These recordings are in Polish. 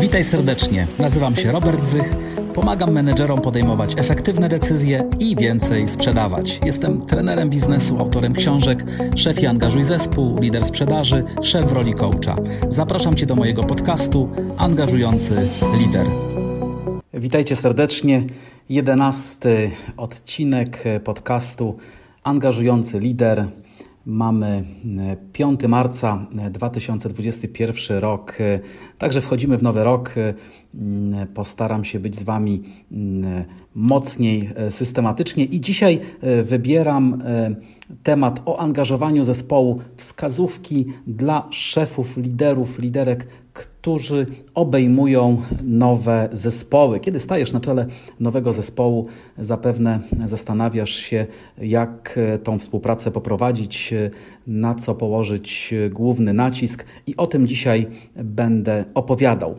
Witaj serdecznie. Nazywam się Robert Zych. Pomagam menedżerom podejmować efektywne decyzje i więcej sprzedawać. Jestem trenerem biznesu, autorem książek Szef i angażuj zespół, lider sprzedaży, szef w roli coacha. Zapraszam Cię do mojego podcastu Angażujący Lider. Witajcie serdecznie. Jedenasty odcinek podcastu Angażujący Lider. Mamy 5 marca 2021 rok, także wchodzimy w nowy rok. Postaram się być z Wami mocniej, systematycznie i dzisiaj wybieram temat o angażowaniu zespołu, wskazówki dla szefów, liderów, liderek, którzy obejmują nowe zespoły. Kiedy stajesz na czele nowego zespołu, zapewne zastanawiasz się, jak tą współpracę poprowadzić, na co położyć główny nacisk, i o tym dzisiaj będę opowiadał.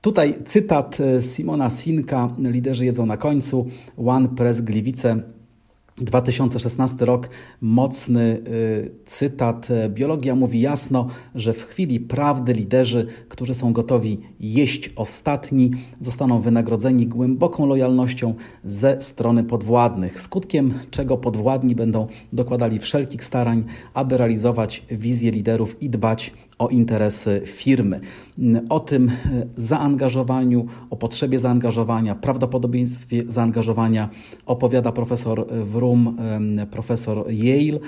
Tutaj cytat Simona Sinka, liderzy jedzą na końcu, One Press Gliwice 2016 rok, mocny y, cytat. Biologia mówi jasno, że w chwili prawdy liderzy, którzy są gotowi jeść ostatni, zostaną wynagrodzeni głęboką lojalnością ze strony podwładnych, skutkiem czego podwładni będą dokładali wszelkich starań, aby realizować wizję liderów i dbać o interesy firmy. O tym zaangażowaniu, o potrzebie zaangażowania, prawdopodobieństwie zaangażowania opowiada profesor Wrum, profesor Yale,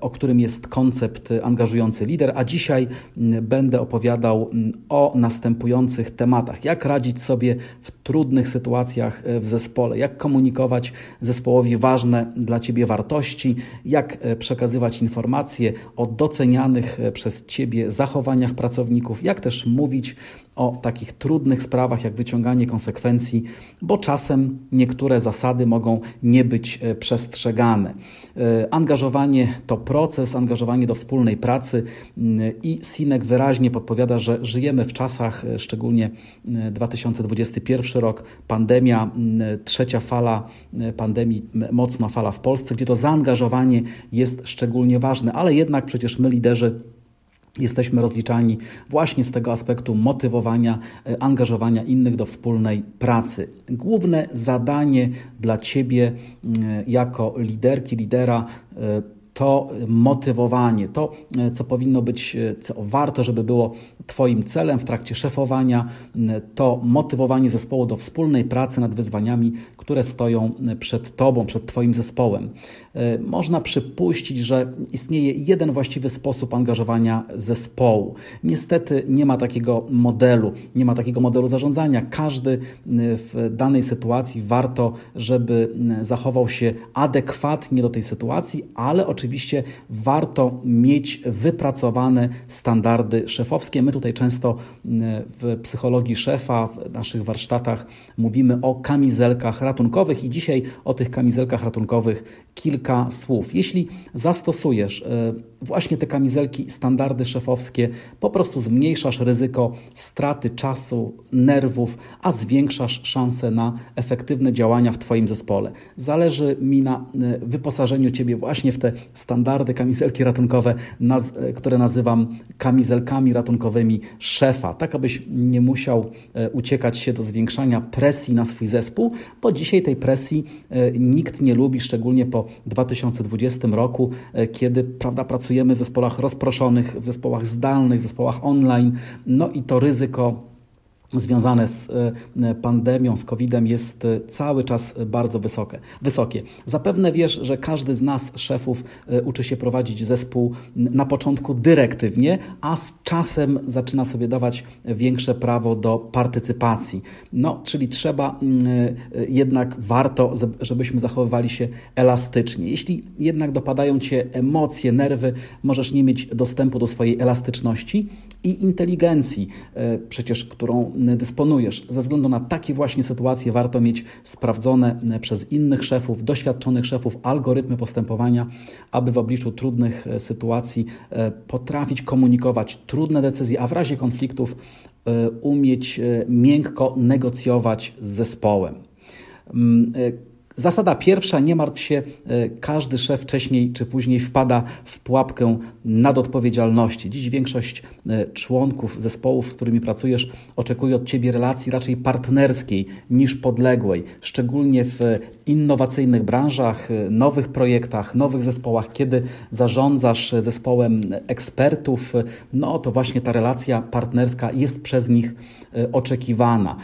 o którym jest koncept angażujący lider, a dzisiaj będę opowiadał o następujących tematach. Jak radzić sobie w trudnych sytuacjach w zespole, jak komunikować zespołowi ważne dla Ciebie wartości, jak przekazywać informacje o docenianych przez Ciebie zachowaniach pracowników, jak też mówić o takich trudnych sprawach, jak wyciąganie konsekwencji, bo czasem niektóre zasady mogą nie być e, przestrzegane. E, angażowanie to proces, angażowanie do wspólnej pracy mm, i Sinek wyraźnie podpowiada, że żyjemy w czasach, e, szczególnie 2021 rok, pandemia, mm, trzecia fala pandemii, mocna fala w Polsce, gdzie to zaangażowanie jest szczególnie ważne, ale jednak przecież my liderzy jesteśmy rozliczani właśnie z tego aspektu motywowania, e, angażowania innych do wspólnej pracy. Główne zadanie dla Ciebie jako liderki, lidera e, to motywowanie, to co powinno być, co warto, żeby było Twoim celem w trakcie szefowania, to motywowanie zespołu do wspólnej pracy nad wyzwaniami, które stoją przed Tobą, przed Twoim zespołem. E, można przypuścić, że istnieje jeden właściwy sposób angażowania zespołu. Niestety nie ma takiego modelu, nie ma takiego modelu zarządzania. Każdy w danej sytuacji warto, żeby zachował się adekwatnie do tej sytuacji, ale oczywiście warto mieć wypracowane standardy szefowskie. My tutaj często w psychologii szefa, w naszych warsztatach mówimy o kamizelkach ratunkowych i dzisiaj o tych kamizelkach ratunkowych kilka kilka słów. Jeśli zastosujesz e, właśnie te kamizelki, standardy szefowskie, po prostu zmniejszasz ryzyko straty czasu, nerwów, a zwiększasz szanse na efektywne działania w Twoim zespole. Zależy mi na e, wyposażeniu Ciebie właśnie w te standardy, kamizelki ratunkowe, e, które nazywam kamizelkami ratunkowymi szefa, tak abyś nie musiał uciekać się do zwiększania presji na swój zespół, bo dzisiaj tej presji nikt nie lubi, szczególnie po 2020 roku, e, kiedy prawda, pracujemy w zespołach rozproszonych, w zespołach zdalnych, w zespołach online, no i to ryzyko związane z e, pandemią, z COVID-em jest e, cały czas bardzo wysokie. wysokie. Zapewne wiesz, że każdy z nas, szefów, e, uczy się prowadzić zespół na początku dyrektywnie, a z czasem zaczyna sobie dawać większe prawo do partycypacji. No, czyli trzeba jednak, warto, żebyśmy zachowywali się elastycznie. Jeśli jednak dopadają Cię emocje, nerwy, możesz nie mieć dostępu do swojej elastyczności i inteligencji, przecież którą dysponujesz. Ze względu na takie właśnie sytuacje warto mieć sprawdzone e, przez innych szefów, doświadczonych szefów algorytmy postępowania, aby w obliczu trudnych e, sytuacji e, potrafić komunikować trudne decyzje, a w razie konfliktów umieć miękko negocjować z zespołem. Zasada pierwsza, nie martw się, e, każdy szef wcześniej czy później wpada w pułapkę nadodpowiedzialności. Dziś większość e, członków zespołów, z którymi pracujesz, oczekuje od Ciebie relacji raczej partnerskiej niż podległej, szczególnie w innowacyjnych branżach, e, nowych projektach, nowych zespołach, kiedy zarządzasz zespołem ekspertów, no to właśnie ta relacja partnerska jest przez nich oczekiwana.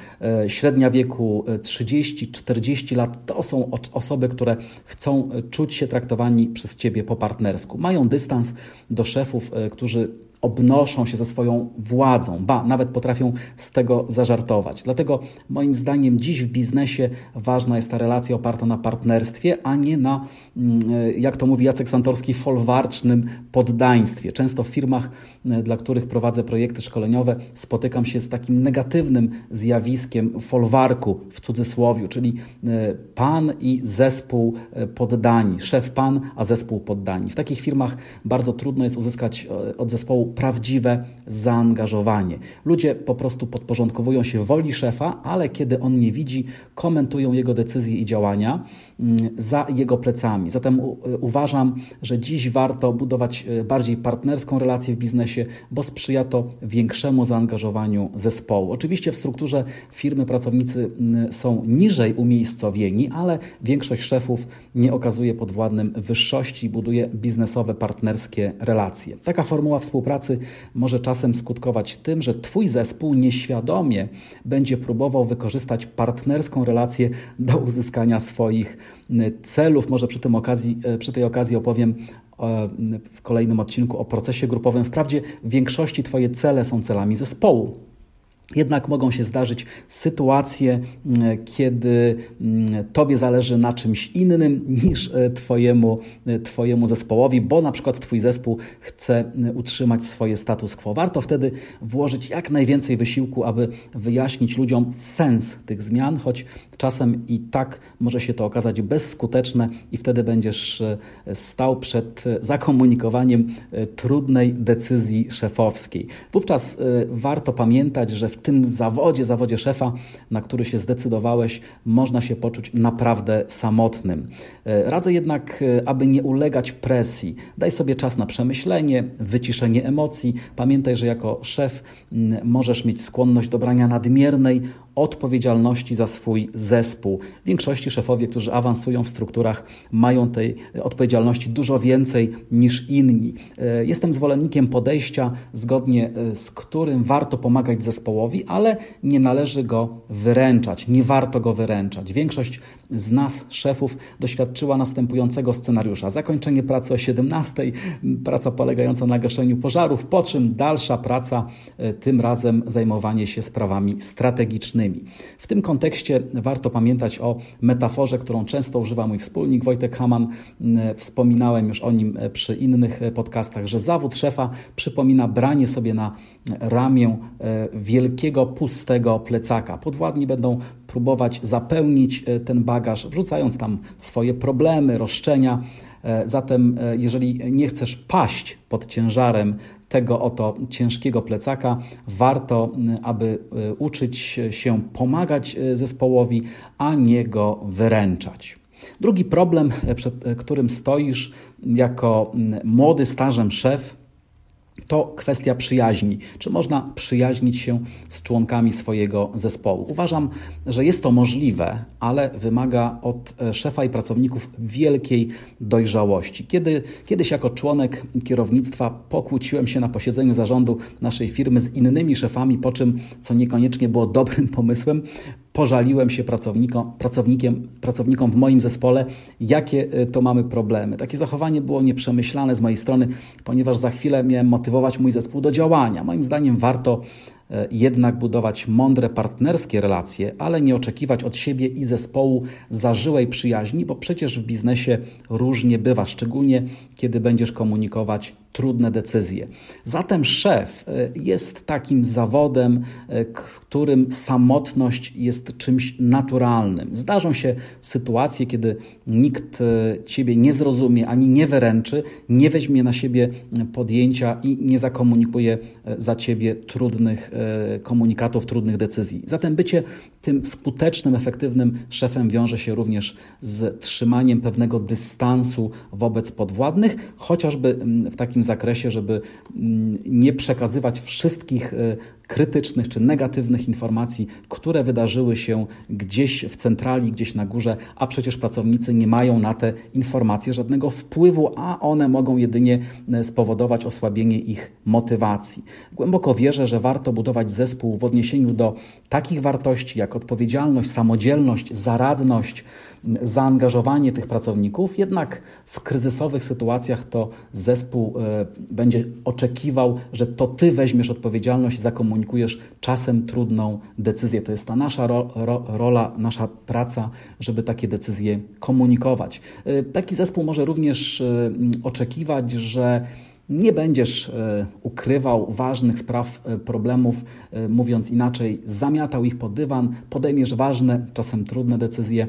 Średnia wieku 30-40 lat to są osoby, które chcą czuć się traktowani przez Ciebie po partnersku. Mają dystans do szefów, e, którzy obnoszą się ze swoją władzą, ba, nawet potrafią z tego zażartować. Dlatego moim zdaniem dziś w biznesie ważna jest ta relacja oparta na partnerstwie, a nie na, mm, e, jak to mówi Jacek Santorski, folwarcznym poddaństwie. Często w firmach, e, dla których prowadzę projekty szkoleniowe, spotykam się z takim negatywnym zjawiskiem folwarku w cudzysłowie, czyli e, pan i zespół poddani, szef pan, a zespół poddani. W takich firmach bardzo trudno jest uzyskać od zespołu prawdziwe zaangażowanie. Ludzie po prostu podporządkowują się woli szefa, ale kiedy on nie widzi, komentują jego decyzje i działania mm, za jego plecami. Zatem uważam, że dziś warto budować e, bardziej partnerską relację w biznesie, bo sprzyja to większemu zaangażowaniu zespołu. Oczywiście w strukturze firmy pracownicy mm, są niżej umiejscowieni, ale większość szefów nie okazuje podwładnym wyższości i buduje biznesowe, partnerskie relacje. Taka formuła współpracy pracy może czasem skutkować tym, że Twój zespół nieświadomie będzie próbował wykorzystać partnerską relację do uzyskania swoich celów. Może przy, tym okazji, e, przy tej okazji opowiem w kolejnym odcinku o procesie grupowym. Wprawdzie w większości Twoje cele są celami zespołu. Jednak mogą się zdarzyć sytuacje, mm, kiedy mm, Tobie zależy na czymś innym niż e, twojemu, e, twojemu zespołowi, bo na przykład Twój zespół chce e, utrzymać swoje status quo. Warto wtedy włożyć jak najwięcej wysiłku, aby wyjaśnić ludziom sens tych zmian, choć czasem i tak może się to okazać bezskuteczne i wtedy będziesz stał przed zakomunikowaniem trudnej decyzji szefowskiej. Wówczas warto pamiętać, że w tym zawodzie, zawodzie szefa, na który się zdecydowałeś, można się poczuć naprawdę samotnym. E, radzę jednak, e, aby nie ulegać presji. Daj sobie czas na przemyślenie, wyciszenie emocji. Pamiętaj, że jako szef możesz mieć skłonność do brania nadmiernej odpowiedzialności za swój zespół. W większości szefowie, którzy awansują w strukturach, mają tej odpowiedzialności dużo więcej niż inni. E, jestem zwolennikiem podejścia, zgodnie e, z którym warto pomagać zespołowi, ale nie należy go wyręczać, nie warto go wyręczać. Większość z nas, szefów, doświadczyła następującego scenariusza. Zakończenie pracy o 17, praca polegająca na gaszeniu pożarów, po czym dalsza praca, e, tym razem zajmowanie się sprawami strategicznymi. W tym kontekście warto pamiętać o metaforze, którą często używa mój wspólnik Wojtek Haman. Wspominałem już o nim e, przy innych e, podcastach, że zawód szefa przypomina branie sobie na ramię wielkiego, pustego plecaka. Podwładni będą próbować zapełnić e, ten bagaż, wrzucając tam swoje problemy, roszczenia. E, zatem, e, jeżeli nie chcesz paść pod ciężarem tego oto ciężkiego plecaka, warto, aby uczyć się pomagać zespołowi, a nie go wyręczać. Drugi problem, przed którym stoisz jako młody stażem szef, to kwestia przyjaźni. Czy można przyjaźnić się z członkami swojego zespołu? Uważam, że jest to możliwe, ale wymaga od e, szefa i pracowników wielkiej dojrzałości. Kiedy, kiedyś jako członek kierownictwa pokłóciłem się na posiedzeniu zarządu naszej firmy z innymi szefami, po czym, co niekoniecznie było dobrym pomysłem, pożaliłem się pracownikom, pracownikiem, pracownikom w moim zespole, jakie y, to mamy problemy. Takie zachowanie było nieprzemyślane z mojej strony, ponieważ za chwilę miałem motywować mój zespół do działania. Moim zdaniem warto E, jednak budować mądre partnerskie relacje, ale nie oczekiwać od siebie i zespołu zażyłej przyjaźni, bo przecież w biznesie różnie bywa, szczególnie kiedy będziesz komunikować trudne decyzje. Zatem szef e, jest takim zawodem, e, w którym samotność jest czymś naturalnym. Zdarzą się sytuacje, kiedy nikt ciebie nie zrozumie ani nie wyręczy, nie weźmie na siebie podjęcia i nie zakomunikuje za ciebie trudnych e, komunikatów, trudnych decyzji. Zatem bycie tym skutecznym, efektywnym szefem wiąże się również z trzymaniem pewnego dystansu wobec podwładnych, chociażby mm, w takim zakresie, żeby mm, nie przekazywać wszystkich e, krytycznych czy negatywnych informacji, które wydarzyły się gdzieś w centrali, gdzieś na górze, a przecież pracownicy nie mają na te informacje żadnego wpływu, a one mogą jedynie e, spowodować osłabienie ich motywacji. Głęboko wierzę, że warto budować zespół w odniesieniu do takich wartości jak odpowiedzialność, samodzielność, zaradność, zaangażowanie tych pracowników, jednak w kryzysowych sytuacjach to zespół e, będzie oczekiwał, że to ty weźmiesz odpowiedzialność i zakomunikujesz czasem trudną decyzję. To jest ta nasza ro, ro, rola, nasza praca, żeby takie decyzje komunikować. E, taki zespół może również e, oczekiwać, że nie będziesz e, ukrywał ważnych spraw, e, problemów, e, mówiąc inaczej, zamiatał ich pod dywan, podejmiesz ważne, czasem trudne decyzje,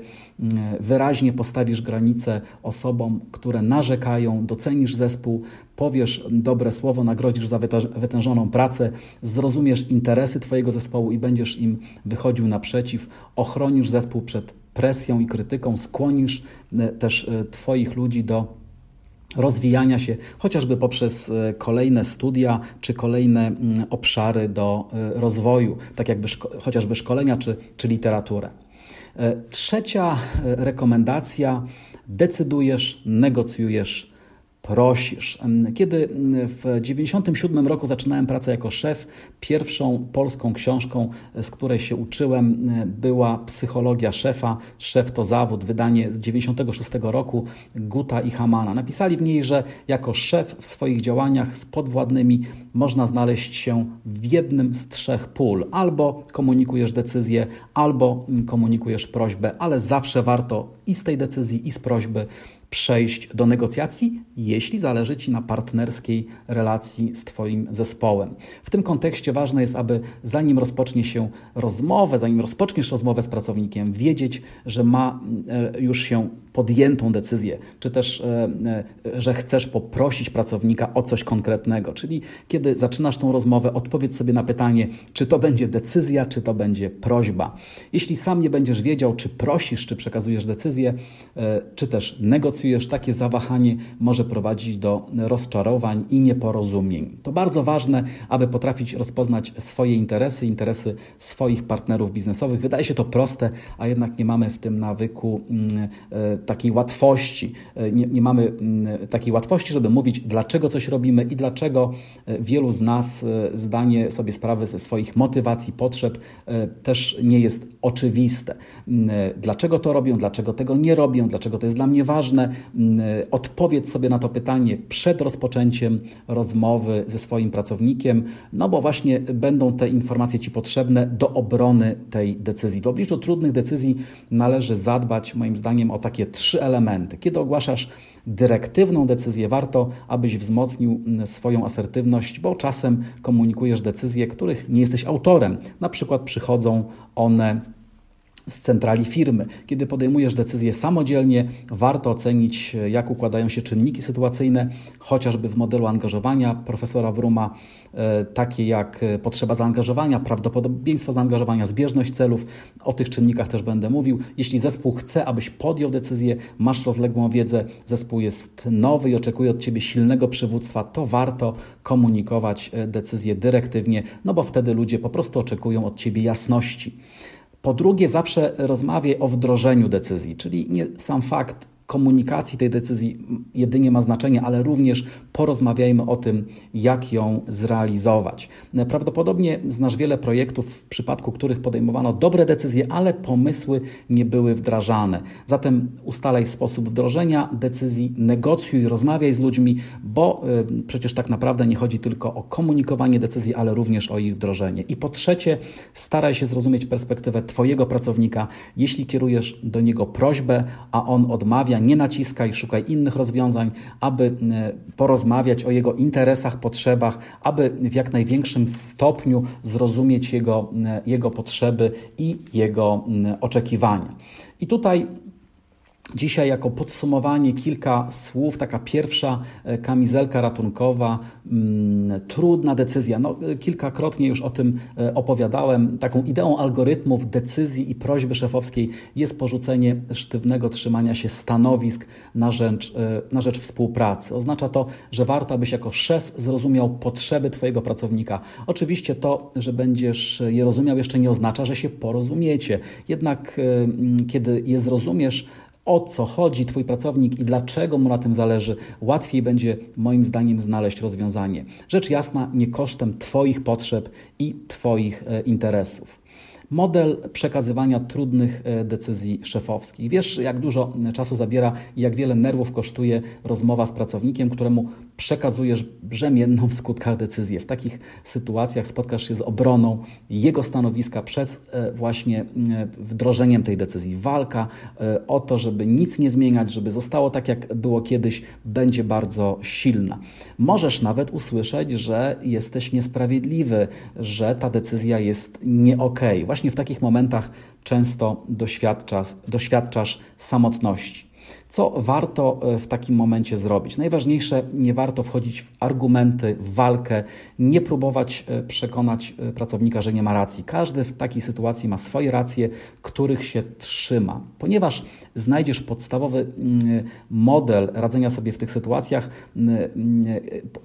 wyraźnie postawisz granice osobom, które narzekają, docenisz zespół, powiesz dobre słowo, nagrodzisz za wytężoną pracę, zrozumiesz interesy Twojego zespołu i będziesz im wychodził naprzeciw, ochronisz zespół przed presją i krytyką, skłonisz też Twoich ludzi do rozwijania się, chociażby poprzez e, kolejne studia czy kolejne mm, obszary do e, rozwoju, tak jakby szko chociażby szkolenia czy, czy literaturę. E, trzecia rekomendacja: decydujesz, negocjujesz, prosisz. Kiedy w 1997 roku zaczynałem pracę jako szef, pierwszą polską książką, z której się uczyłem, była Psychologia szefa. Szef to zawód, wydanie z 1996 roku Guta i Hamana. Napisali w niej, że jako szef w swoich działaniach z podwładnymi można znaleźć się w jednym z trzech pól. Albo komunikujesz decyzję, albo komunikujesz prośbę, ale zawsze warto i z tej decyzji, i z prośby przejść do negocjacji, jeśli zależy Ci na partnerskiej relacji z Twoim zespołem. W tym kontekście ważne jest, aby zanim rozpocznie się rozmowę, zanim rozpoczniesz rozmowę z pracownikiem, wiedzieć, że ma e, już się podjętą decyzję, czy też, e, e, że chcesz poprosić pracownika o coś konkretnego. Czyli kiedy zaczynasz tą rozmowę, odpowiedz sobie na pytanie, czy to będzie decyzja, czy to będzie prośba. Jeśli sam nie będziesz wiedział, czy prosisz, czy przekazujesz decyzję, czy też negocjujesz, takie zawahanie może prowadzić do rozczarowań i nieporozumień. To bardzo ważne, aby potrafić rozpoznać swoje interesy, interesy swoich partnerów biznesowych. Wydaje się to proste, a jednak nie mamy w tym nawyku mm, e, takiej łatwości. E, nie, nie mamy mm, takiej łatwości, żeby mówić, dlaczego coś robimy i dlaczego e, wielu z nas zdanie sobie sprawy ze swoich motywacji, potrzeb też nie jest oczywiste. Mm, dlaczego to robią, dlaczego tego nie robią, dlaczego to jest dla mnie ważne, Mm, odpowiedz sobie na to pytanie przed rozpoczęciem rozmowy ze swoim pracownikiem, no bo właśnie będą te informacje Ci potrzebne do obrony tej decyzji. W obliczu trudnych decyzji należy zadbać, moim zdaniem, o takie trzy elementy. Kiedy ogłaszasz dyrektywną decyzję, warto, abyś wzmocnił mm, swoją asertywność, bo czasem komunikujesz decyzje, których nie jesteś autorem. Na przykład przychodzą one z centrali firmy. Kiedy podejmujesz decyzję samodzielnie, warto ocenić, jak układają się czynniki sytuacyjne, chociażby w modelu angażowania profesora Wruma, e, takie jak potrzeba zaangażowania, prawdopodobieństwo zaangażowania, zbieżność celów. O tych czynnikach też będę mówił. Jeśli zespół chce, abyś podjął decyzję, masz rozległą wiedzę, zespół jest nowy i oczekuje od ciebie silnego przywództwa, to warto komunikować e, decyzję dyrektywnie, no bo wtedy ludzie po prostu oczekują od ciebie jasności. Po drugie, zawsze rozmawiaj o wdrożeniu decyzji, czyli nie sam fakt komunikacji tej decyzji jedynie ma znaczenie, ale również porozmawiajmy o tym, jak ją zrealizować. Prawdopodobnie znasz wiele projektów, w przypadku których podejmowano dobre decyzje, ale pomysły nie były wdrażane. Zatem ustalaj sposób wdrożenia decyzji, negocjuj, rozmawiaj z ludźmi, bo y, przecież tak naprawdę nie chodzi tylko o komunikowanie decyzji, ale również o ich wdrożenie. I po trzecie, staraj się zrozumieć perspektywę Twojego pracownika. Jeśli kierujesz do niego prośbę, a on odmawia, nie naciskaj, szukaj innych rozwiązań, aby e, porozmawiać o jego interesach, potrzebach, aby w jak największym stopniu zrozumieć jego, e, jego potrzeby i jego oczekiwania. I tutaj Dzisiaj, jako podsumowanie, kilka słów, taka pierwsza e, kamizelka ratunkowa, mm, trudna decyzja. No, e, kilkakrotnie już o tym e, opowiadałem. Taką ideą algorytmów decyzji i prośby szefowskiej jest porzucenie sztywnego trzymania się stanowisk na rzecz, na rzecz współpracy. Oznacza to, że warto, abyś jako szef zrozumiał potrzeby Twojego pracownika. Oczywiście to, że będziesz je rozumiał, jeszcze nie oznacza, że się porozumiecie. Jednak, kiedy je zrozumiesz, o co chodzi Twój pracownik i dlaczego mu na tym zależy, łatwiej będzie moim zdaniem znaleźć rozwiązanie. Rzecz jasna, nie kosztem Twoich potrzeb i Twoich e, interesów model przekazywania trudnych e, decyzji szefowskich. Wiesz, jak dużo czasu zabiera i jak wiele nerwów kosztuje rozmowa z pracownikiem, któremu przekazujesz brzemienną w skutkach decyzję. W takich sytuacjach spotkasz się z obroną jego stanowiska przed e, właśnie e, wdrożeniem tej decyzji. Walka o to, żeby nic nie zmieniać, żeby zostało tak, jak było kiedyś, będzie bardzo silna. Możesz nawet usłyszeć, że jesteś niesprawiedliwy, że ta decyzja jest nie okej. Okay właśnie w takich momentach często doświadczasz, doświadczasz samotności. Co warto e, w takim momencie zrobić? Najważniejsze, nie warto wchodzić w argumenty, w walkę, nie próbować e, przekonać e, pracownika, że nie ma racji. Każdy w takiej sytuacji ma swoje racje, których się trzyma. Ponieważ znajdziesz podstawowy mm, model radzenia sobie w tych sytuacjach, mm, mm,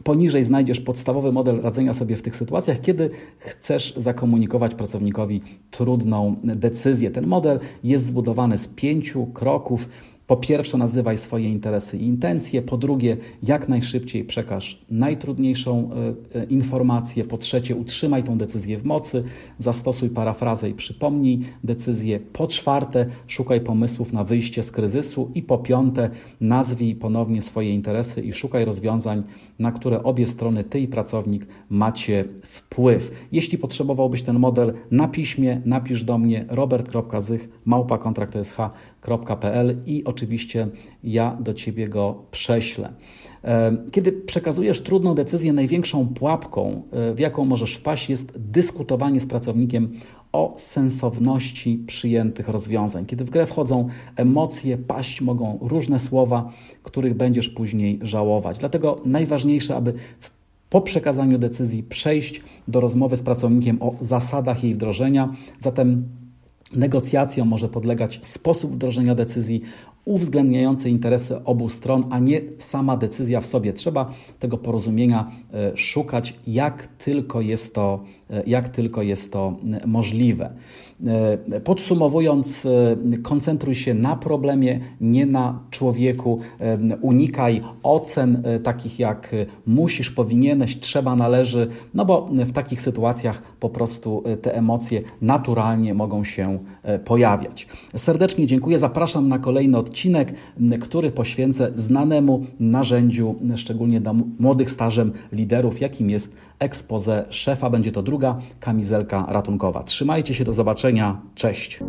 poniżej znajdziesz podstawowy model radzenia sobie w tych sytuacjach, kiedy chcesz zakomunikować pracownikowi trudną decyzję. Ten model jest zbudowany z pięciu kroków po pierwsze, nazywaj swoje interesy i intencje. Po drugie, jak najszybciej przekaż najtrudniejszą e, e, informację. Po trzecie, utrzymaj tą decyzję w mocy. Zastosuj parafrazę i przypomnij decyzję. Po czwarte, szukaj pomysłów na wyjście z kryzysu. I po piąte, nazwij ponownie swoje interesy i szukaj rozwiązań, na które obie strony, ty i pracownik, macie wpływ. Jeśli potrzebowałbyś ten model na piśmie, napisz do mnie robert.zych małpa.kontrakt.sh.pl i oczywiście oczywiście ja do Ciebie go prześlę. E, kiedy przekazujesz trudną decyzję, największą pułapką, e, w jaką możesz wpaść, jest dyskutowanie z pracownikiem o sensowności przyjętych rozwiązań. Kiedy w grę wchodzą emocje, paść mogą różne słowa, których będziesz później żałować. Dlatego najważniejsze, aby po przekazaniu decyzji przejść do rozmowy z pracownikiem o zasadach jej wdrożenia. Zatem Negocjacjom może podlegać sposób wdrożenia decyzji uwzględniający interesy obu stron, a nie sama decyzja w sobie. Trzeba tego porozumienia e, szukać, jak tylko jest to, e, jak tylko jest to e, możliwe. Podsumowując, koncentruj się na problemie, nie na człowieku. Unikaj ocen takich jak musisz, powinieneś, trzeba, należy, no bo w takich sytuacjach po prostu te emocje naturalnie mogą się pojawiać. Serdecznie dziękuję. Zapraszam na kolejny odcinek odcinek, który poświęcę znanemu narzędziu, szczególnie dla młodych stażem liderów, jakim jest expose szefa. Będzie to druga kamizelka ratunkowa. Trzymajcie się, do zobaczenia. Cześć.